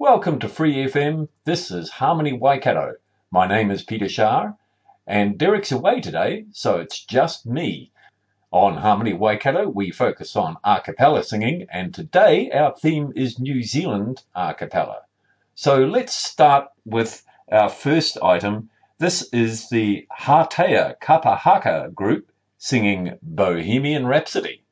Welcome to Free FM. This is Harmony Waikato. My name is Peter Shah, and Derek's away today, so it's just me. On Harmony Waikato, we focus on a cappella singing, and today our theme is New Zealand a cappella. So let's start with our first item. This is the Hatea Kapahaka group singing Bohemian Rhapsody.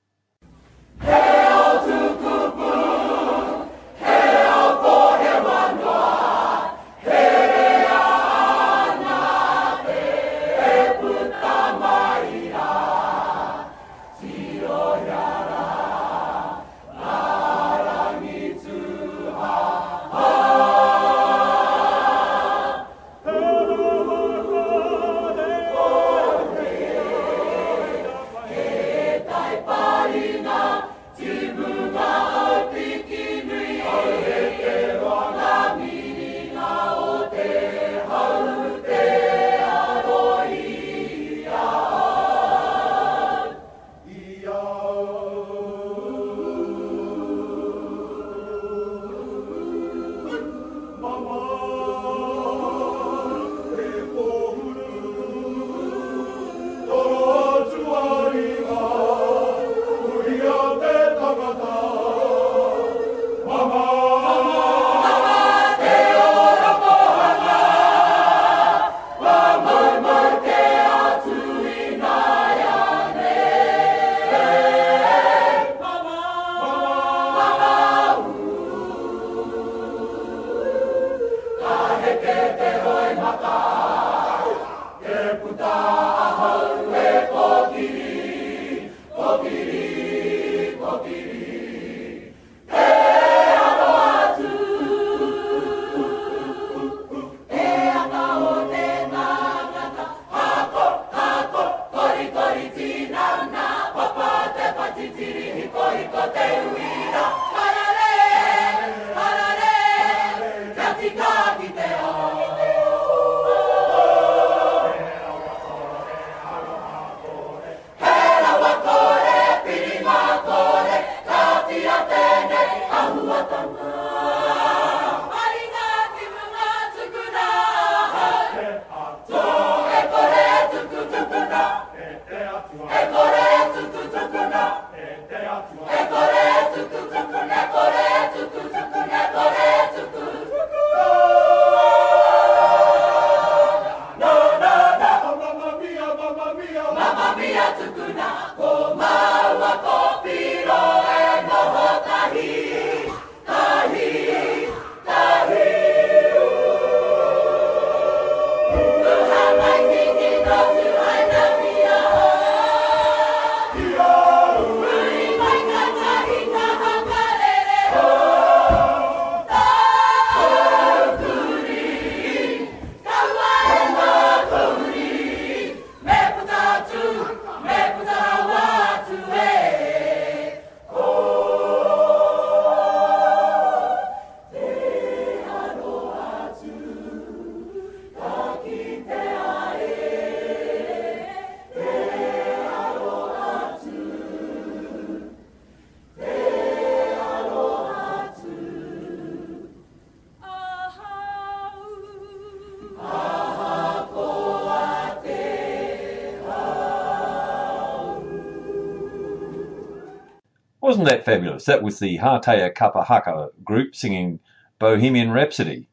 Fabulous? That was the Hatea Kapahaka group singing Bohemian Rhapsody.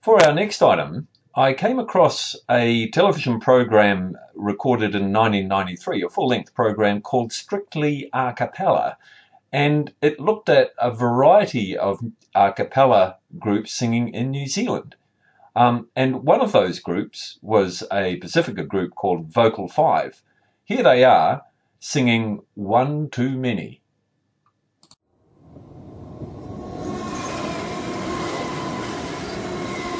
For our next item, I came across a television program recorded in 1993, a full length program called Strictly A Cappella, and it looked at a variety of a cappella groups singing in New Zealand. Um, and one of those groups was a Pacifica group called Vocal 5. Here they are singing One Too Many.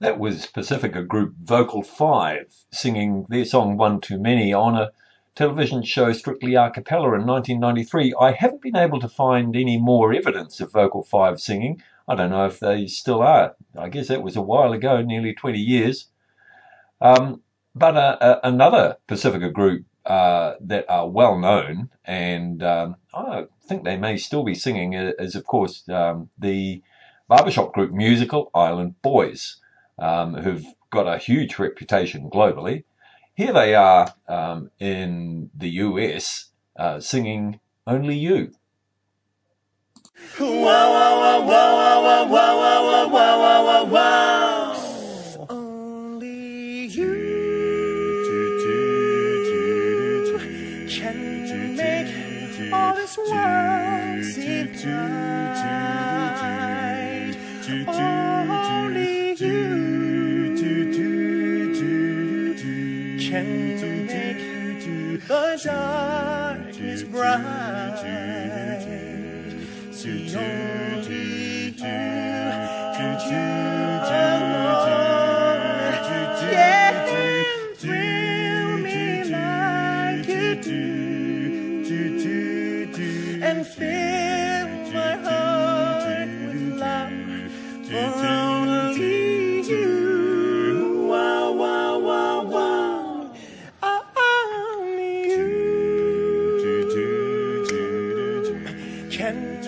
That was Pacifica group Vocal 5 singing their song One Too Many on a television show strictly a cappella in 1993. I haven't been able to find any more evidence of Vocal 5 singing. I don't know if they still are. I guess that was a while ago, nearly 20 years. Um, but uh, uh, another Pacifica group uh, that are well known, and um, I think they may still be singing, is of course um, the barbershop group Musical Island Boys um, who've got a huge reputation globally. Here they are um, in the US uh, singing Only You. Only this world. Only you can make the darkness bright. See only you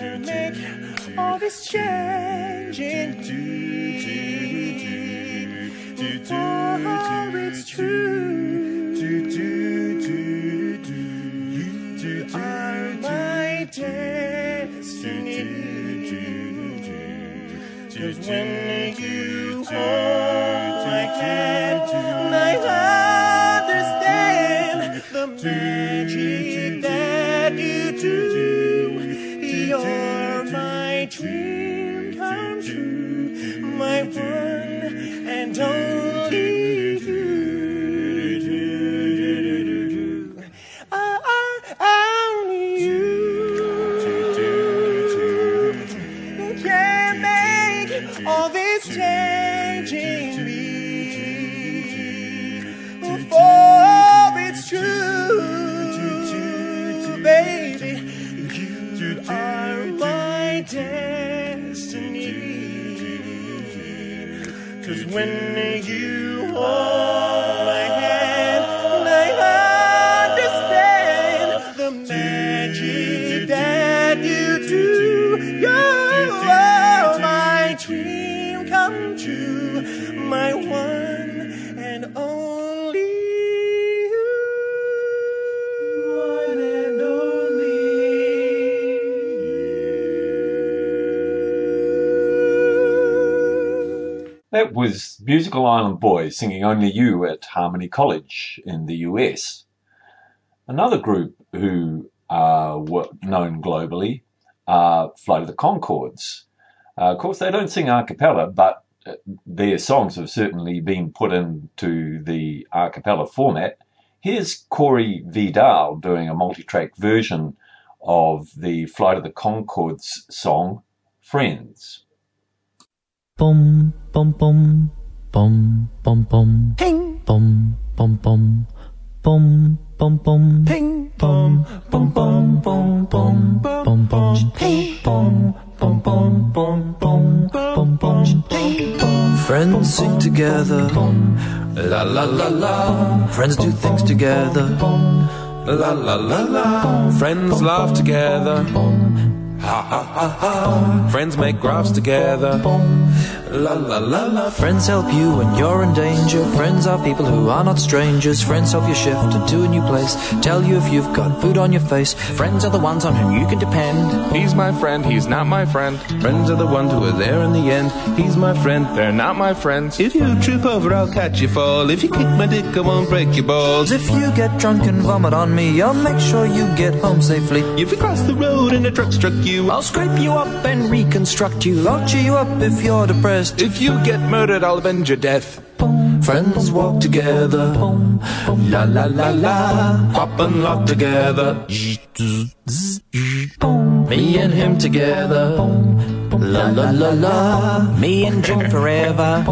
can make all this change indeed. For oh, it's true. You are my destiny. Cause when you hold Musical Island Boys singing Only You at Harmony College in the US. Another group who are wo- known globally are Flight of the Conchords. Uh, of course, they don't sing a cappella, but uh, their songs have certainly been put into the a cappella format. Here's Corey Vidal doing a multi track version of the Flight of the Conchords song, Friends. Bum bum bum bum bum bum ping. Bum bum bum bum bum bum ping. Bum bum bum bum bum bum bum ping bum bum bum bum bum bum bum ping bum friends sing together. La la la la. Friends do things together. La la la la. Friends laugh together. Ha ha ha ha. Friends make graphs together. La la la la. Friends help you when you're in danger. Friends are people who are not strangers. Friends help you shift into a new place. Tell you if you've got food on your face. Friends are the ones on whom you can depend. He's my friend, he's not my friend. Friends are the ones who are there in the end. He's my friend, they're not my friends. If you trip over, I'll catch you fall. If you kick my dick, I won't break your balls. If you get drunk and vomit on me, I'll make sure you get home safely. If you cross the road and a truck struck you, I'll scrape you up and reconstruct you. I'll cheer you up if you're depressed. if you get murdered, I'll avenge your death. Friends walk together. La la la la. Pop and lock together. Me and him together. La la la la. Me and Jim forever.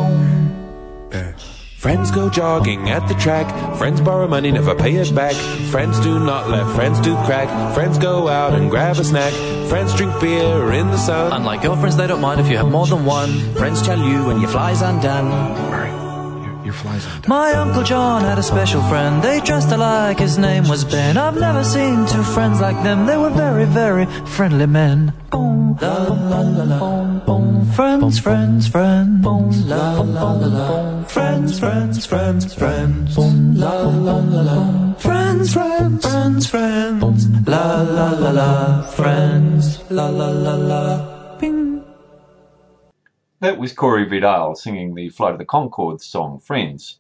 Friends go jogging at the track. Friends borrow money, never pay it back. Friends do not let friends do crack. Friends go out and grab a snack. Friends drink beer in the sun. Unlike girlfriends, they don't mind if you have more than one. Friends tell you when your fly's undone. Your flies on. My Uncle John had a special friend. They dressed alike, his name was Ben. I've never seen two friends like them. They were very, very friendly men. Boom, la la la la. Boom, friends, friends, friends. Boom, la la la la. Friends, friends, friends, friends. Boom, la la la la. Friends, friends, friends, friends. La la la la. Friends, la la la la. Bing. That was Corey Vidal singing the Flight of the Conchords song Friends.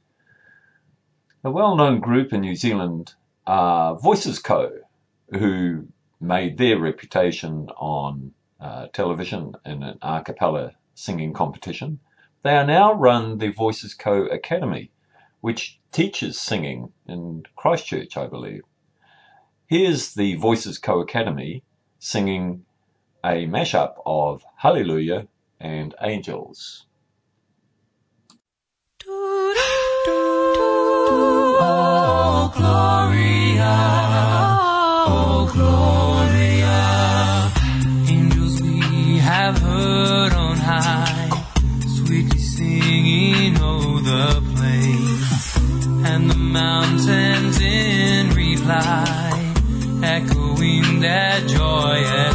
A well known group in New Zealand are Voices Co., who made their reputation on uh, television in an a cappella singing competition. They are now run the Voices Co. Academy, which teaches singing in Christchurch, I believe. Here's the Voices Co. Academy singing a mashup of Hallelujah and Angels. Oh, Gloria, oh, Gloria. Angels we have heard on high, sweetly singing o'er the place, and the mountains in reply, echoing that joyous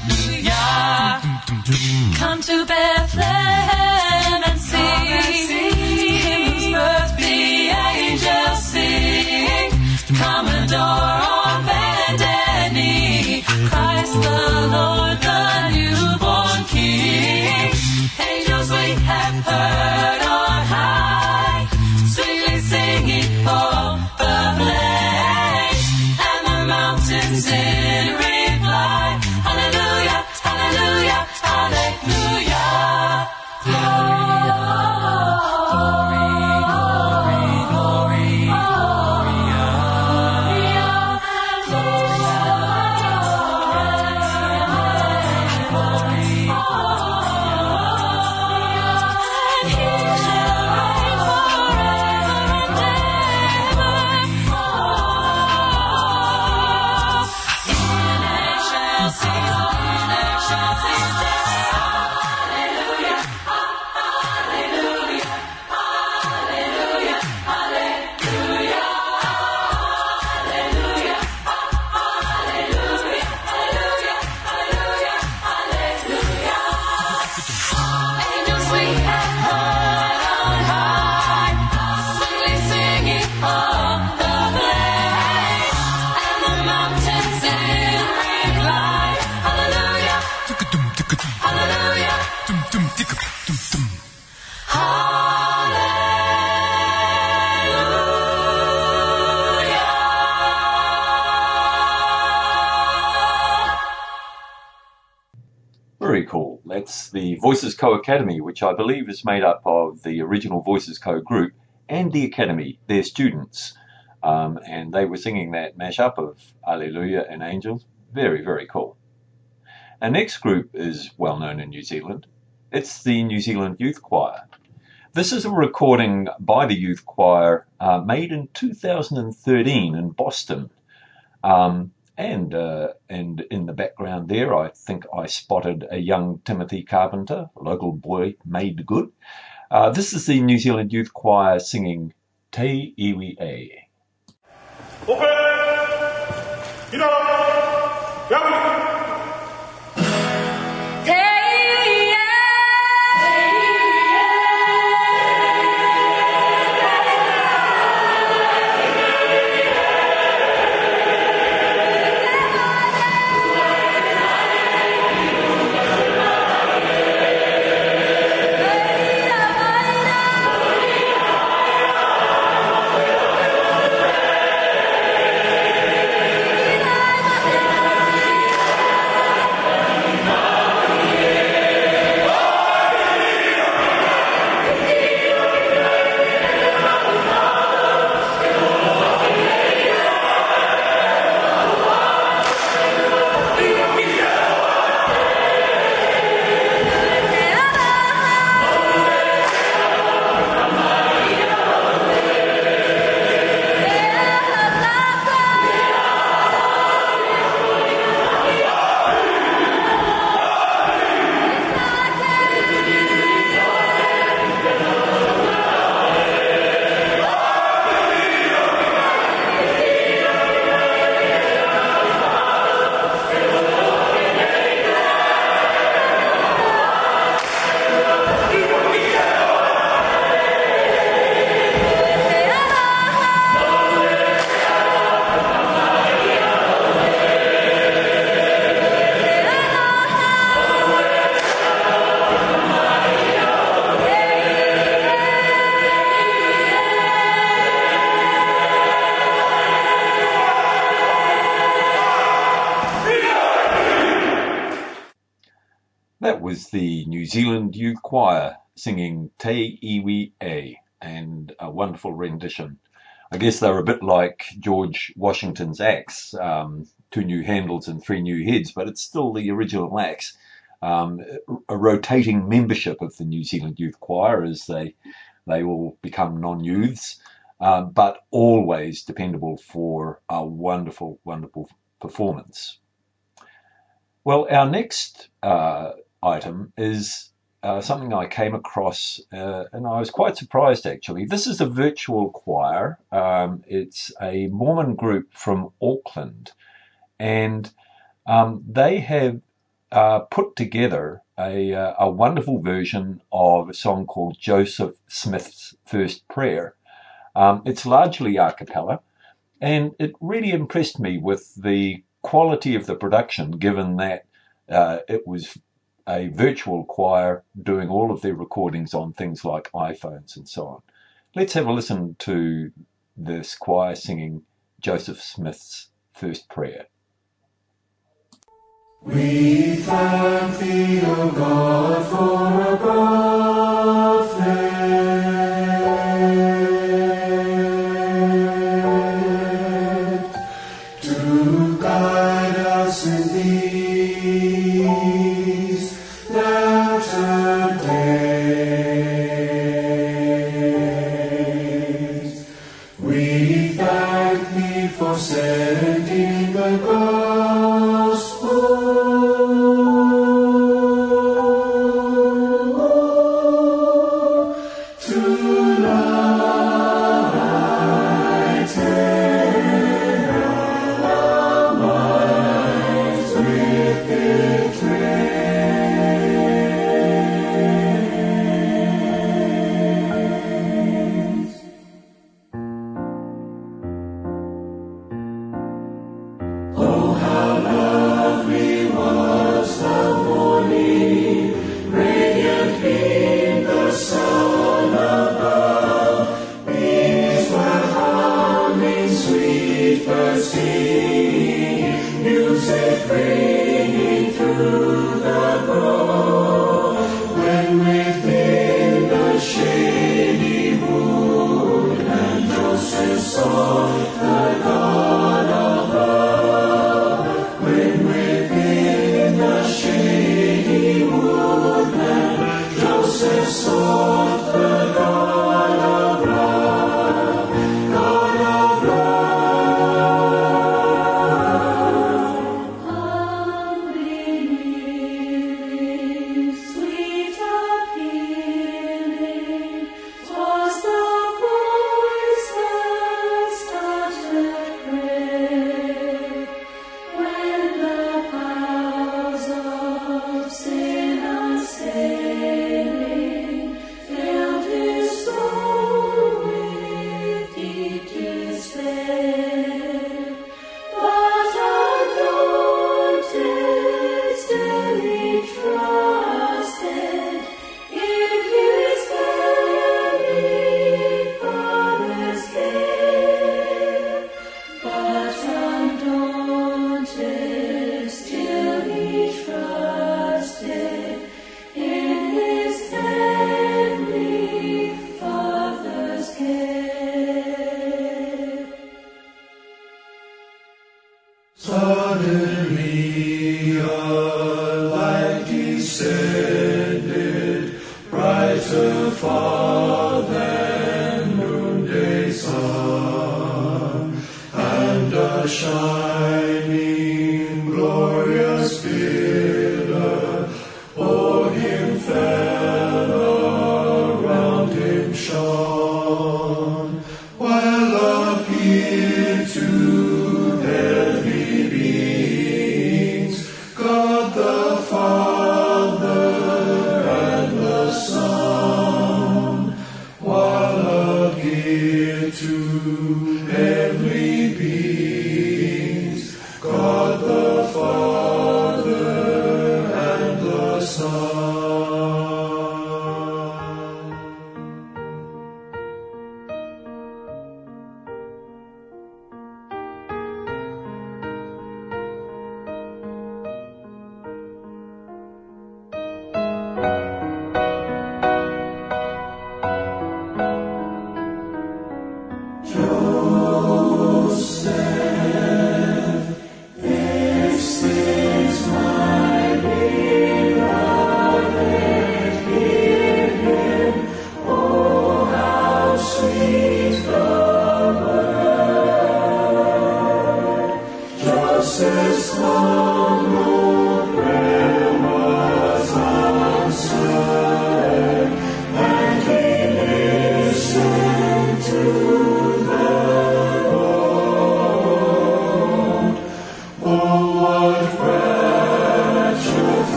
The Voices Co Academy, which I believe is made up of the original Voices Co group and the Academy, their students. Um, and they were singing that mashup of Alleluia and Angels. Very, very cool. Our next group is well known in New Zealand. It's the New Zealand Youth Choir. This is a recording by the Youth Choir uh, made in 2013 in Boston. Um, and uh, and in the background there, I think I spotted a young Timothy Carpenter, a local boy made good. Uh, this is the New Zealand Youth Choir singing Te Iwi E. That was the New Zealand Youth Choir singing Te Iwi E and a wonderful rendition. I guess they're a bit like George Washington's axe, um, two new handles and three new heads, but it's still the original axe. Um, a rotating membership of the New Zealand Youth Choir as they they all become non-youths, uh, but always dependable for a wonderful, wonderful performance. Well, our next uh, item is uh, something I came across, uh, and I was quite surprised actually. This is a virtual choir. Um, it's a Mormon group from Auckland, and um, they have uh, put together a, uh, a wonderful version of a song called Joseph Smith's First Prayer. Um, it's largely a cappella, and it really impressed me with the quality of the production, given that uh, it was a virtual choir doing all of their recordings on things like iPhones and so on. Let's have a listen to this choir singing Joseph Smith's first prayer. We thank thee, O God, for a prophet sending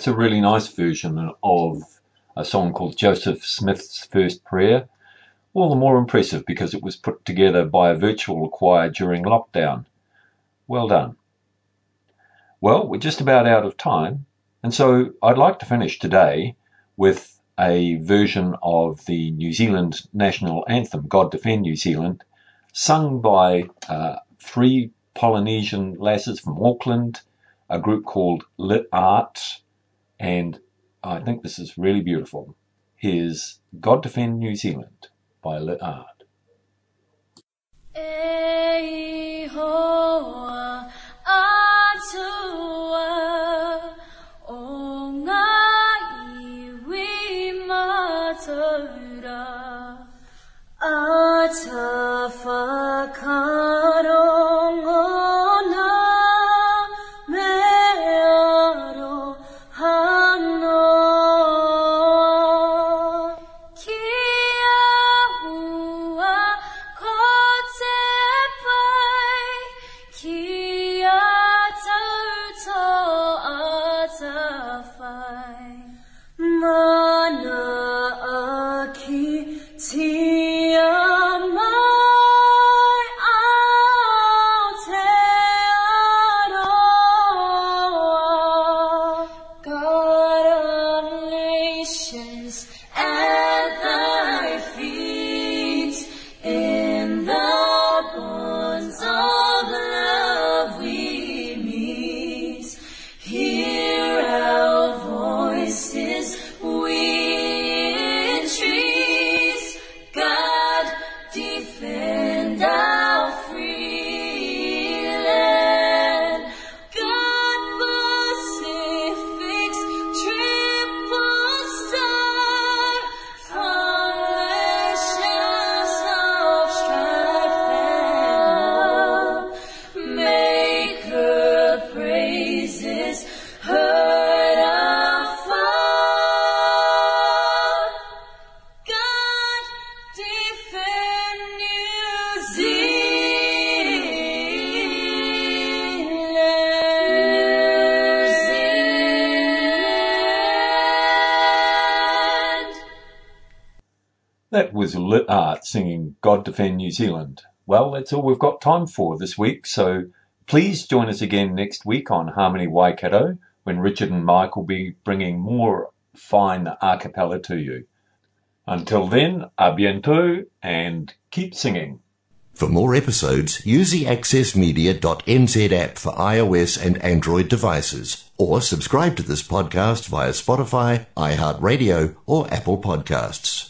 that's a really nice version of a song called Joseph Smith's First Prayer. All the more impressive because it was put together by a virtual choir during lockdown. Well done. Well, we're just about out of time, and so I'd like to finish today with a version of the New Zealand national anthem, God Defend New Zealand, sung by uh, three Polynesian lasses from Auckland, a group called Lit Art, and I think this is really beautiful. Here's God Defend New Zealand by Lit Art. E was Lit Art uh, singing God Defend New Zealand. Well, that's all we've got time for this week, so please join us again next week on Harmony Waikato when Richard and Mike will be bringing more fine a cappella to you. Until then, a bientôt and keep singing. For more episodes, use the accessmedia.nz app for iOS and Android devices, or subscribe to this podcast via Spotify, iHeartRadio, or Apple Podcasts.